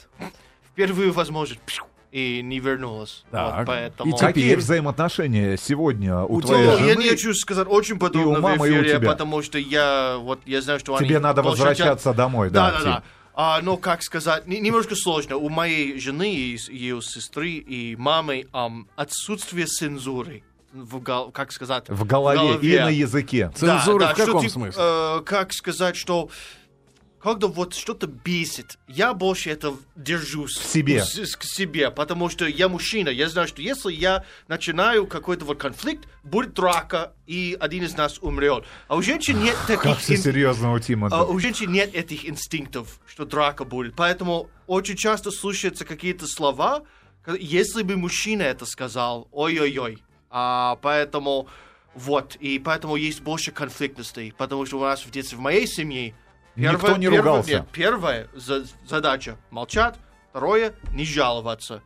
Speaker 4: В первую возможность. пшу, И не вернулась.
Speaker 1: Так.
Speaker 4: Вот поэтому...
Speaker 1: И теперь-
Speaker 2: Какие взаимоотношения сегодня у
Speaker 4: У
Speaker 2: твоей
Speaker 4: тебя-
Speaker 2: жены?
Speaker 4: я не хочу сказать очень подробно
Speaker 2: у мамы,
Speaker 4: в
Speaker 2: и у
Speaker 4: эфире,
Speaker 2: тебя.
Speaker 4: потому что я вот я знаю, что они
Speaker 2: Тебе надо
Speaker 4: очень
Speaker 2: возвращаться домой, да,
Speaker 4: Да, да, да. А, но как сказать, не- немножко сложно. У моей жены и ее сестры и мамы ам, отсутствие цензуры. В гол- как сказать?
Speaker 2: В голове и на языке.
Speaker 1: Цензура в
Speaker 4: что
Speaker 1: каком
Speaker 4: тип-
Speaker 1: смысле?
Speaker 4: э, как сказать, что когда вот что-то бесит, я больше это держусь
Speaker 2: В себе.
Speaker 4: с- к себе, потому что я мужчина, я знаю, что если я начинаю какой-то вот конфликт, будет драка, и один из нас умрет. А у женщин нет
Speaker 2: Как
Speaker 4: таких...
Speaker 2: все
Speaker 4: ин-
Speaker 2: серьезно у Тима.
Speaker 4: а у женщин нет этих инстинктов, что драка будет. Поэтому очень часто слушаются какие-то слова, если бы мужчина это сказал, ой-ой-ой. А, поэтому вот, и поэтому есть больше конфликтностей, потому что у нас в детстве, в моей семье,
Speaker 2: Никто не
Speaker 4: первое-
Speaker 2: ругался.
Speaker 4: нет, первая за- задача молчать, второе не жаловаться.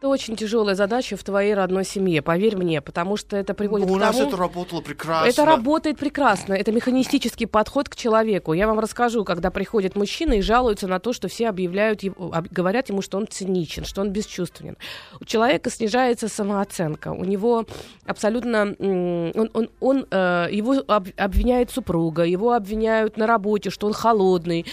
Speaker 3: Это очень тяжелая задача в твоей родной семье, поверь мне, потому что это приводит
Speaker 4: у
Speaker 3: к
Speaker 4: нас
Speaker 3: тому...
Speaker 4: это работало прекрасно.
Speaker 3: Это работает прекрасно. Это механистический подход к человеку. Я вам расскажу, когда приходит мужчина и жалуется на то, что все объявляют, его- говорят ему, что он циничен, что он бесчувственен. У человека снижается самооценка. У него абсолютно... Он, он, он, э, его об- обвиняет супруга, его обвиняют на работе, что он холодный,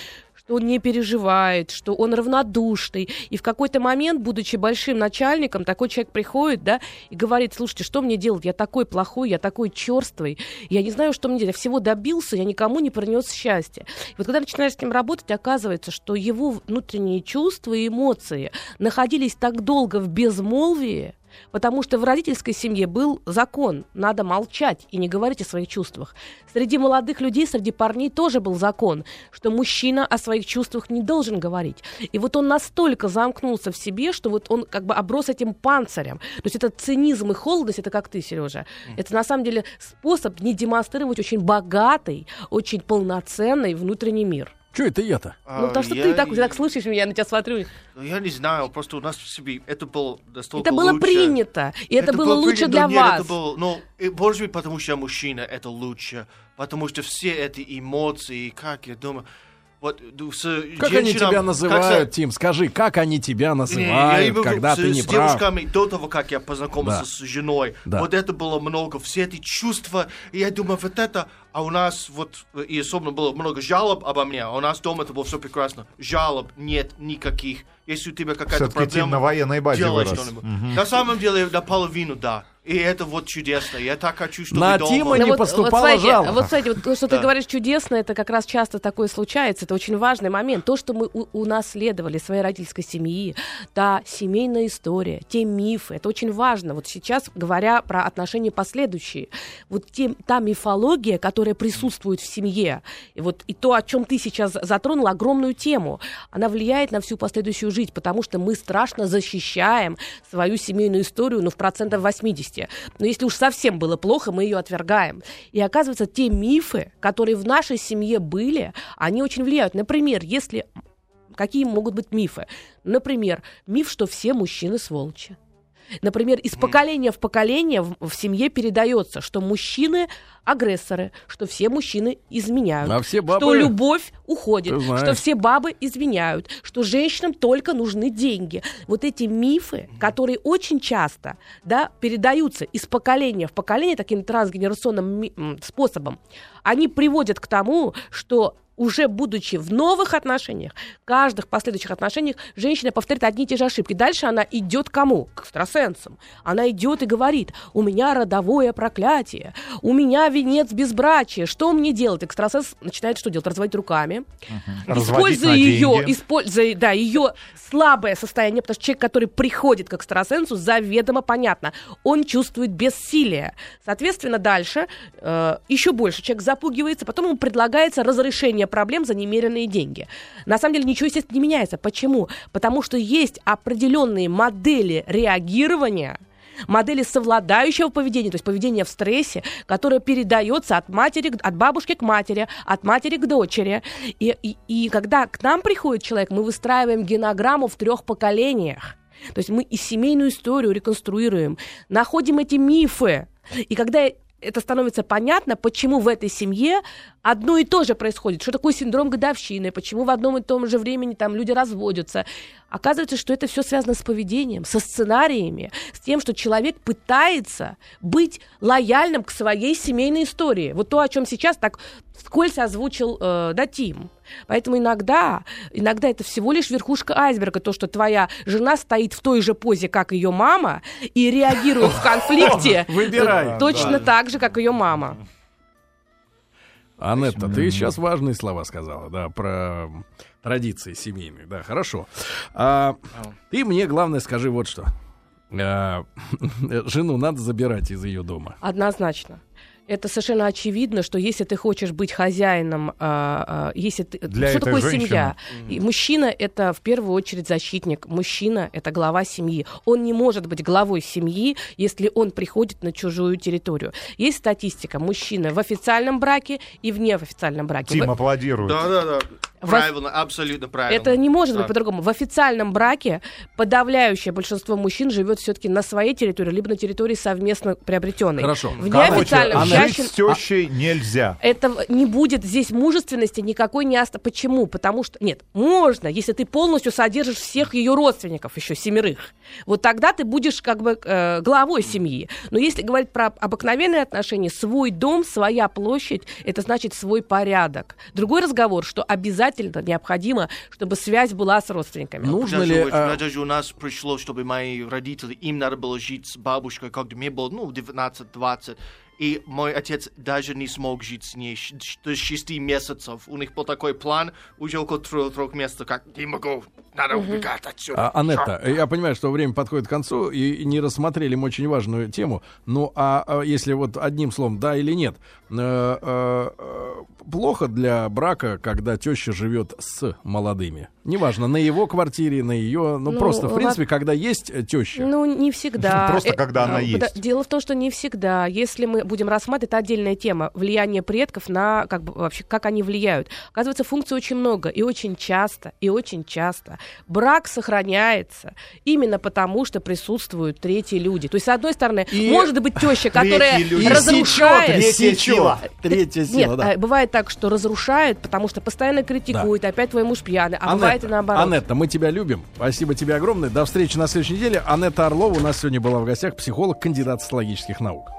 Speaker 3: что он не переживает, что он равнодушный. И в какой-то момент, будучи большим начальником, такой человек приходит, да, и говорит, слушайте, что мне делать? Я такой плохой, я такой черствый, я не знаю, что мне делать. Я всего добился, я никому не принес счастья. И вот когда начинаешь с ним работать, оказывается, что его внутренние чувства и эмоции находились так долго в безмолвии, Потому что в родительской семье был закон, надо молчать и не говорить о своих чувствах. Среди молодых людей, среди парней тоже был закон, что мужчина о своих чувствах не должен говорить. И вот он настолько замкнулся в себе, что вот он как бы оброс этим панцирем. То есть это цинизм и холодность, это как ты, Сережа. Это на самом деле способ не демонстрировать очень богатый, очень полноценный внутренний мир.
Speaker 1: Что это я-то?
Speaker 3: ну, потому что
Speaker 4: А,
Speaker 3: ты
Speaker 4: я
Speaker 3: так,
Speaker 4: не-
Speaker 3: так слышишь меня, я на тебя смотрю.
Speaker 4: Ну, Я не знаю, просто у нас в себе это было настолько
Speaker 3: Это было
Speaker 4: лучше.
Speaker 3: принято, и это, было лучше
Speaker 4: принято,
Speaker 3: для
Speaker 4: но нет,
Speaker 3: вас.
Speaker 4: Это было, ну, и, может быть, потому что я мужчина, это лучше. Потому что все эти эмоции, как я думаю, вот с
Speaker 1: Как они тебя
Speaker 4: как
Speaker 1: называют,
Speaker 4: с-
Speaker 1: Тим? Скажи, как они тебя
Speaker 4: Не, я
Speaker 1: называют,
Speaker 4: в виду,
Speaker 1: когда
Speaker 4: с,
Speaker 1: ты не
Speaker 4: с
Speaker 1: прав?
Speaker 4: девушками до того, как я познакомился
Speaker 1: Да.
Speaker 4: с женой.
Speaker 1: Да.
Speaker 4: Вот это было много, все эти чувства. И я думаю, вот это... А у нас вот, и особенно было много жалоб обо мне, а у нас дома это было все прекрасно. Жалоб нет никаких. Если у тебя какая-то проблема...
Speaker 2: на военной базе
Speaker 4: делай что-нибудь. На самом деле, наполовину, да. И это вот чудесно. Я так хочу, чтобы
Speaker 1: На
Speaker 4: дома...
Speaker 1: Тима
Speaker 3: Ну
Speaker 1: не поступало
Speaker 3: смотрите,
Speaker 1: жалоб.
Speaker 3: Вот, смотрите, вот то, что ты говоришь чудесно, это как раз часто такое случается. Это очень важный момент. То, что мы у- унаследовали своей родительской семьи, та семейная история, те мифы, это очень важно. Вот сейчас, говоря про отношения последующие, вот те, та мифология, которая присутствует в семье, и вот и то, о чем ты сейчас затронул, огромную тему, она влияет на всю последующую жизнь, потому что мы страшно защищаем свою семейную историю, ну, в процентов 80. Но если уж совсем было плохо, мы ее отвергаем. И оказывается, те мифы, которые в нашей семье были, они очень влияют. Например, если... Какие могут быть мифы? Например, миф, что все мужчины сволочи. Например, из поколения в поколение в, в семье передается, что мужчины агрессоры, что все мужчины изменяют,
Speaker 1: А все бабы-
Speaker 3: что любовь уходит, что все бабы изменяют, что женщинам только нужны деньги. Вот эти мифы, которые очень часто да, передаются из поколения в поколение таким трансгенерационным способом, они приводят к тому, что уже будучи в новых отношениях, каждых последующих отношениях, женщина повторит одни и те же ошибки. Дальше она идет кому? К экстрасенсам. Она идет и говорит, у меня родовое проклятие, у меня венец безбрачия, что мне делать? Экстрасенс начинает что делать? Разводить руками,
Speaker 2: Разводить
Speaker 3: используя ее, используя, да, ее слабое состояние, потому что человек, который приходит к экстрасенсу, заведомо понятно, он чувствует бессилие. Соответственно, дальше э, еще больше человек запугивается, потом ему предлагается разрешение проблем за немеренные деньги. На самом деле ничего, естественно, не меняется. Почему? Потому что есть определенные модели реагирования, модели совладающего поведения, то есть поведения в стрессе, которое передается от матери, от бабушки к матери, от матери к дочери. И, и, и когда к нам приходит человек, мы выстраиваем генограмму в трех поколениях. То есть мы и семейную историю реконструируем, находим эти мифы. И когда это становится понятно, почему в этой семье одно и то же происходит. Что такое синдром годовщины, почему в одном и том же времени там люди разводятся. Оказывается, что это все связано с поведением, со сценариями, с тем, что человек пытается быть лояльным к своей семейной истории. Вот то, о чем сейчас так вскользь озвучил э, да, Тим. Поэтому иногда, иногда это всего лишь верхушка айсберга, то, что твоя жена стоит в той же позе, как ее мама, и реагирует в конфликте точно так же, как ее мама.
Speaker 1: Анетта, ты сейчас важные слова сказала, да, про традиции семейные, да, хорошо. А, ты мне, главное, скажи вот что. А, жену надо забирать из ее дома.
Speaker 3: Однозначно. Это совершенно очевидно, что если ты хочешь быть хозяином, а, а, если ты,
Speaker 2: Для
Speaker 3: что такое
Speaker 2: женщины.
Speaker 3: семья? И мужчина это в первую очередь защитник. Мужчина это глава семьи. Он не может быть главой семьи, если он приходит на чужую территорию. Есть статистика: мужчина в официальном браке и в неофициальном браке.
Speaker 2: Тим аплодирует.
Speaker 4: Да, да, да. Правильно, абсолютно правильно.
Speaker 3: Это не может быть
Speaker 4: Да.
Speaker 3: по-другому. В официальном браке подавляющее большинство мужчин живет все-таки на своей территории, либо на территории совместно приобретенной.
Speaker 1: Хорошо.
Speaker 3: В
Speaker 2: Короче,
Speaker 3: неофициальном
Speaker 2: а
Speaker 3: чаще
Speaker 2: жить с тещей нельзя.
Speaker 3: это не будет здесь мужественности никакой не оста. Почему? Потому что нет, можно, если ты полностью содержишь всех ее родственников, еще семерых. Вот тогда ты будешь как бы э, главой семьи. Но если говорить про обыкновенные отношения, свой дом, своя площадь, это значит свой порядок. Другой разговор, что обязательно необходимо, чтобы связь была с родственниками.
Speaker 1: Нужно
Speaker 4: даже,
Speaker 1: ли... а,
Speaker 4: даже у нас пришло, чтобы мои родители, им надо было жить с бабушкой, когда мне было, ну, 19-20. И мой отец даже не смог жить с ней до 6 месяцев. У них был такой план, уже около трех, трех месяцев, как не могу, надо убегать отсюда.
Speaker 1: А, Анетта, я понимаю, что время подходит к концу, и не рассмотрели мы очень важную тему. Ну, а, а если вот одним словом, да или нет, э, э, плохо для брака, когда теща живет с молодыми. Неважно, на его квартире, на ее, ну,
Speaker 3: Ну,
Speaker 1: просто, в
Speaker 3: во-
Speaker 1: принципе, когда есть теща.
Speaker 3: Ну, не всегда.
Speaker 2: Просто
Speaker 3: Э,
Speaker 2: когда она
Speaker 3: э,
Speaker 2: есть.
Speaker 3: Дело в том, что не всегда. Если мы будем рассматривать, это отдельная тема, влияние предков на, как бы, вообще, как они влияют. Оказывается, функций очень много, и очень часто, и очень часто. Брак сохраняется именно потому, что присутствуют третьи люди. То есть, с одной стороны,
Speaker 1: И-
Speaker 3: может быть теща, которая
Speaker 2: люди. И
Speaker 3: разрушает...
Speaker 2: Третья сила.
Speaker 1: Третья
Speaker 3: Нет,
Speaker 1: сила, да.
Speaker 3: э, бывает так, что разрушает, потому что постоянно критикует, опять твой муж пьяный, а бывает и наоборот.
Speaker 1: Анетта, мы тебя любим. Спасибо тебе огромное. До встречи на следующей неделе. Анетта Орлова у нас сегодня была в гостях, психолог, кандидат социологических наук.